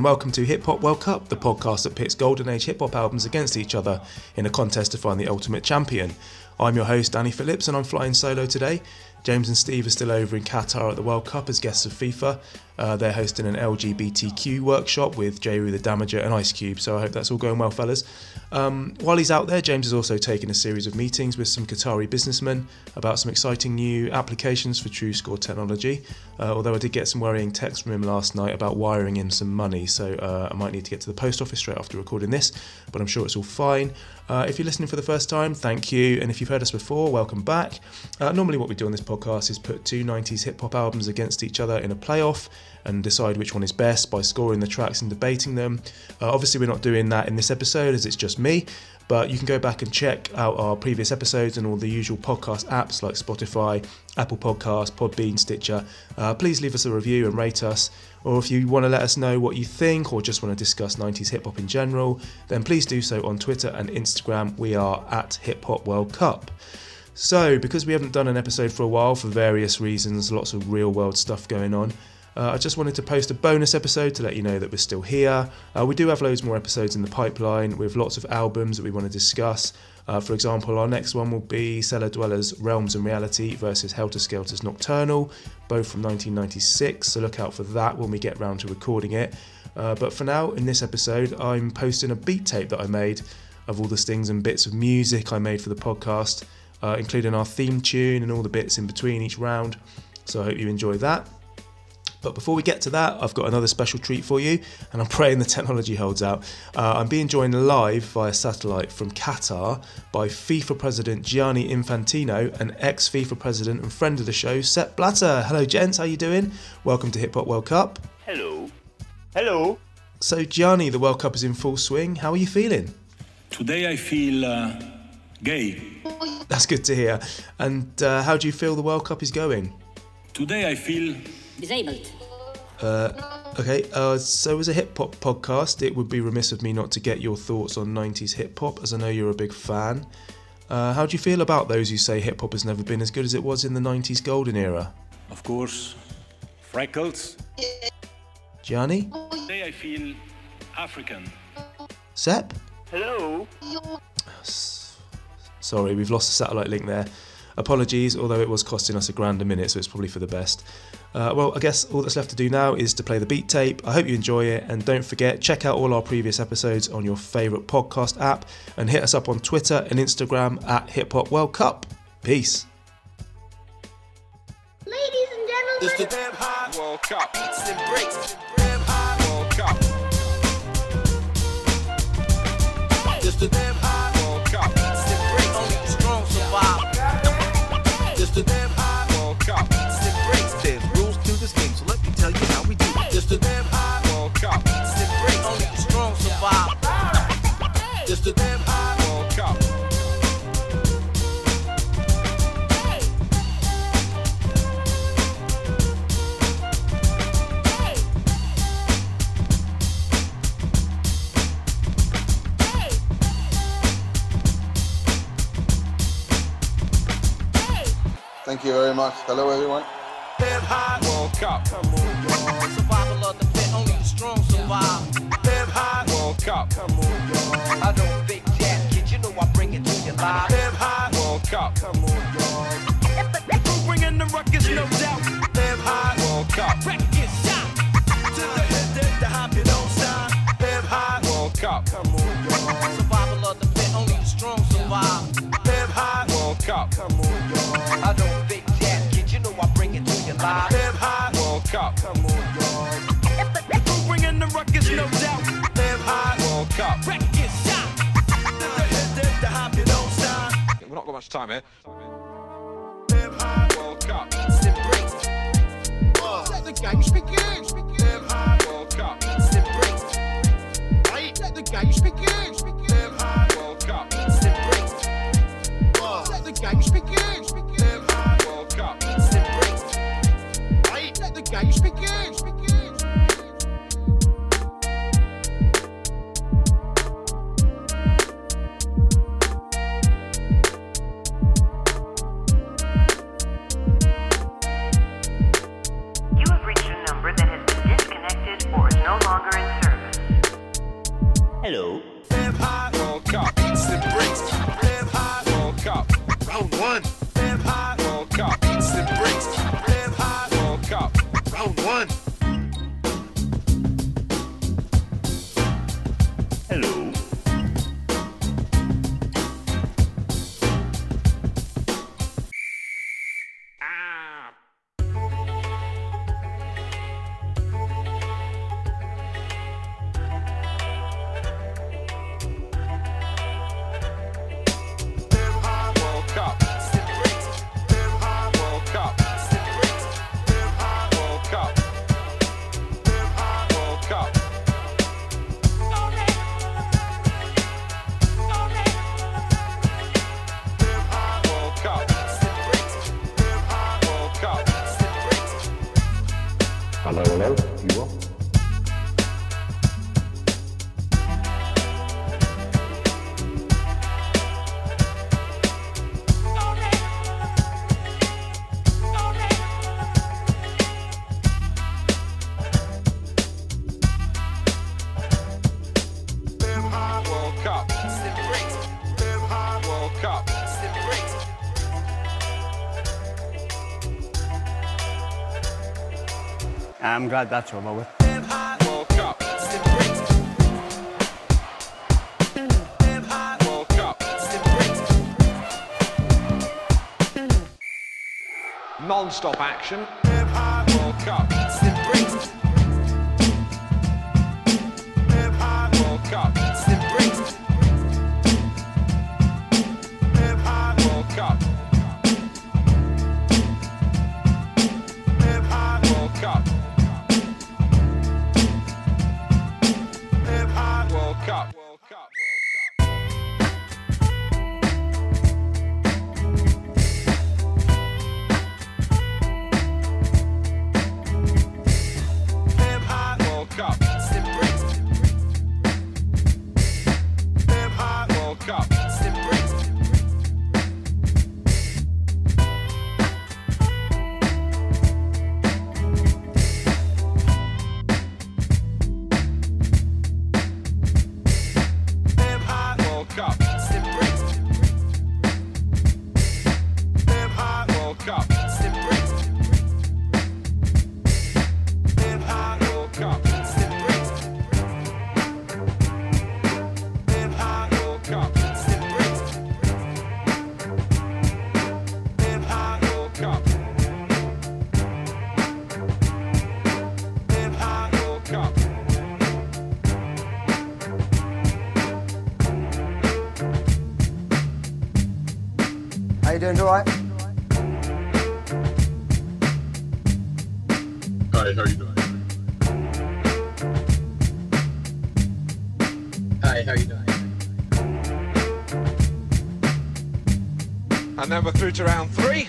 And welcome to Hip Hop World Cup, the podcast that pits golden age hip hop albums against each other in a contest to find the ultimate champion. I'm your host Danny Phillips and I'm flying solo today. James and Steve are still over in Qatar at the World Cup as guests of FIFA. Uh, they're hosting an LGBTQ workshop with Jeru the Damager and Ice Cube, so I hope that's all going well, fellas. Um, while he's out there, James has also taken a series of meetings with some Qatari businessmen about some exciting new applications for TrueScore technology. Uh, although I did get some worrying texts from him last night about wiring him some money, so uh, I might need to get to the post office straight after recording this, but I'm sure it's all fine. Uh, if you're listening for the first time, thank you, and if you've heard us before, welcome back. Uh, normally, what we do on this podcast is put two 90s hip hop albums against each other in a playoff and decide which one is best by scoring the tracks and debating them. Uh, obviously, we're not doing that in this episode as it's just me, but you can go back and check out our previous episodes and all the usual podcast apps like Spotify, Apple Podcasts, Podbean, Stitcher. Uh, please leave us a review and rate us. Or if you want to let us know what you think or just want to discuss 90s hip hop in general, then please do so on Twitter and Instagram. We are at Hip Hop World Cup. So, because we haven't done an episode for a while for various reasons, lots of real world stuff going on, uh, I just wanted to post a bonus episode to let you know that we're still here. Uh, we do have loads more episodes in the pipeline with lots of albums that we want to discuss. Uh, for example, our next one will be Cella Dwellas Realms and Reality versus Heltah Skeltah's Nocturnal, both from 1996, so look out for that when we get round to recording it. Uh, but for now, in this episode, I'm posting a beat tape that I made of all the stings and bits of music I made for the podcast, uh, including our theme tune and all the bits in between each round. So I hope you enjoy that. But before we get to that, I've got another special treat for you, and I'm praying the technology holds out. Uh, I'm being joined live via satellite from Qatar by FIFA President Gianni Infantino and ex FIFA President and friend of the show, Sepp Blatter. Hello, gents. How are you doing? Welcome to Hip Hop World Cup. Hello. Hello. So, Gianni, the World Cup is in full swing. How are you feeling? Today I feel uh, gay. That's good to hear. And uh, how do you feel the World Cup is going? Today I feel disabled. Okay, uh, so as a hip hop podcast, it would be remiss of me not to get your thoughts on 90s hip hop, as I know you're a big fan. Uh, how do you feel about those who say hip hop has never been as good as it was in the 90s golden era? of course freckles. Gianni? Today I feel African. Sepp? Hello. Sorry, we've lost the satellite link there. Apologies, although it was costing us a grand a minute, so it's probably for the best. Uh, well, I guess all that's left to do now is to play the beat tape. I hope you enjoy it, and don't forget, check out all our previous episodes on your favourite podcast app, and hit us up on Twitter and Instagram at Hip Hop World Cup. Peace. Ladies and gentlemen, It's the damn hot World Cup. Beats and breaks. Damn hot World Cup. It's the damn hot It's the damn hot World Cup. Beats and breaks. There's rules to this game, so let me tell you how we do it. It's the damn hot World Cup. Beats and breaks. Only the strong survive. It's the damn Thank you very much. Hello, everyone. Damn hot World Cup. Survival of the fit, only the strong survive. Damn hot World Cup. I don't big jack, kid, you know I bring it to you live. Damn hot World Cup. Who bringing the ruckus? No doubt. World Cup. Who bringing the ruckus? No doubt. Damn hot World Cup. Wreck get shot. The head, the hop, you don't stop. We've not got much time here. Damn hot World Cup. Beats and breaks, Let the games begin. Damn hot World Cup. beats and breaks, Right? Let the games begin. Damn hot World Cup. beats and breaks, Let the games begin. round one. Damn hot. World Cup beats and breaks. I'm glad that's over with. Non-stop action. World Cup. Hi, how you doing? And then we're through to round three.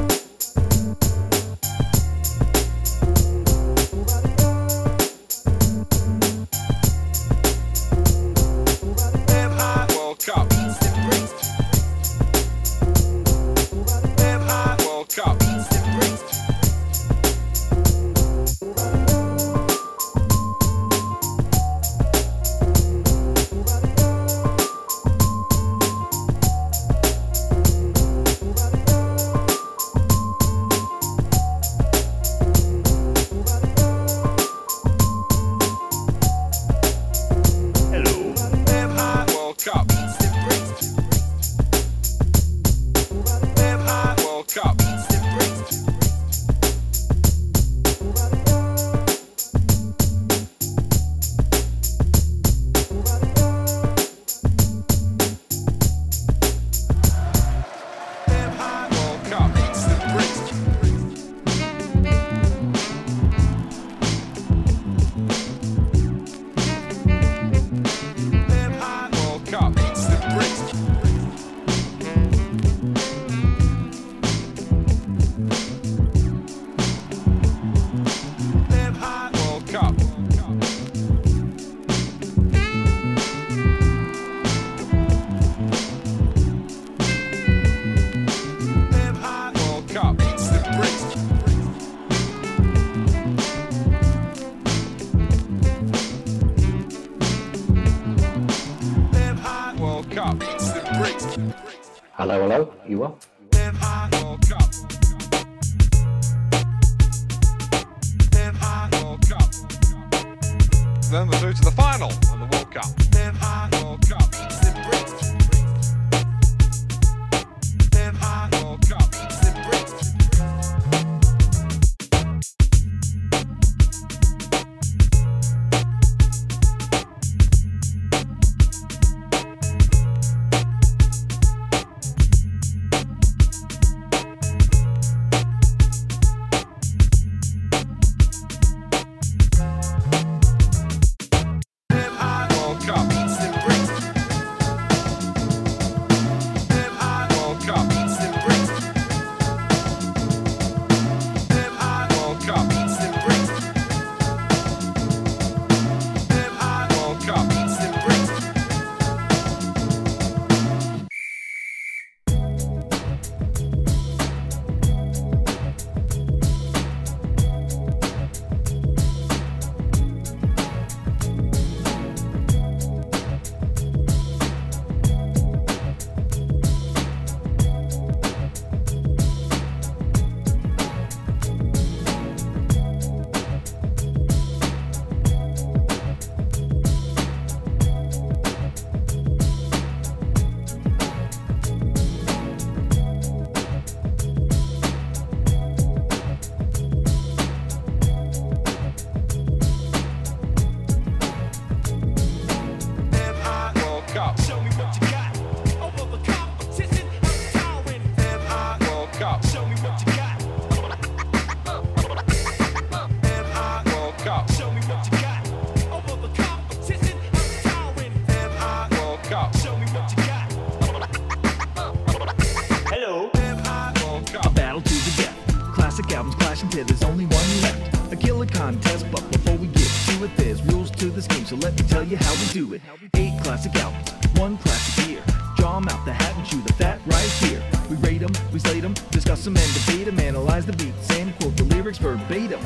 the beat, same quote, the lyrics verbatim.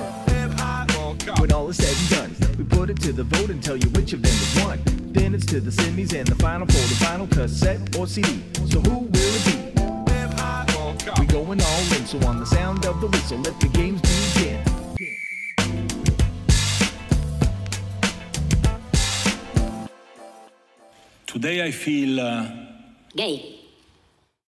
When all is said and done, we put it to the vote and tell you which of them is one. Then it's to the semis and the final for the final cassette or CD. So who will it be? We going all in, so on the sound of the whistle, let the games begin. Today I feel uh... gay.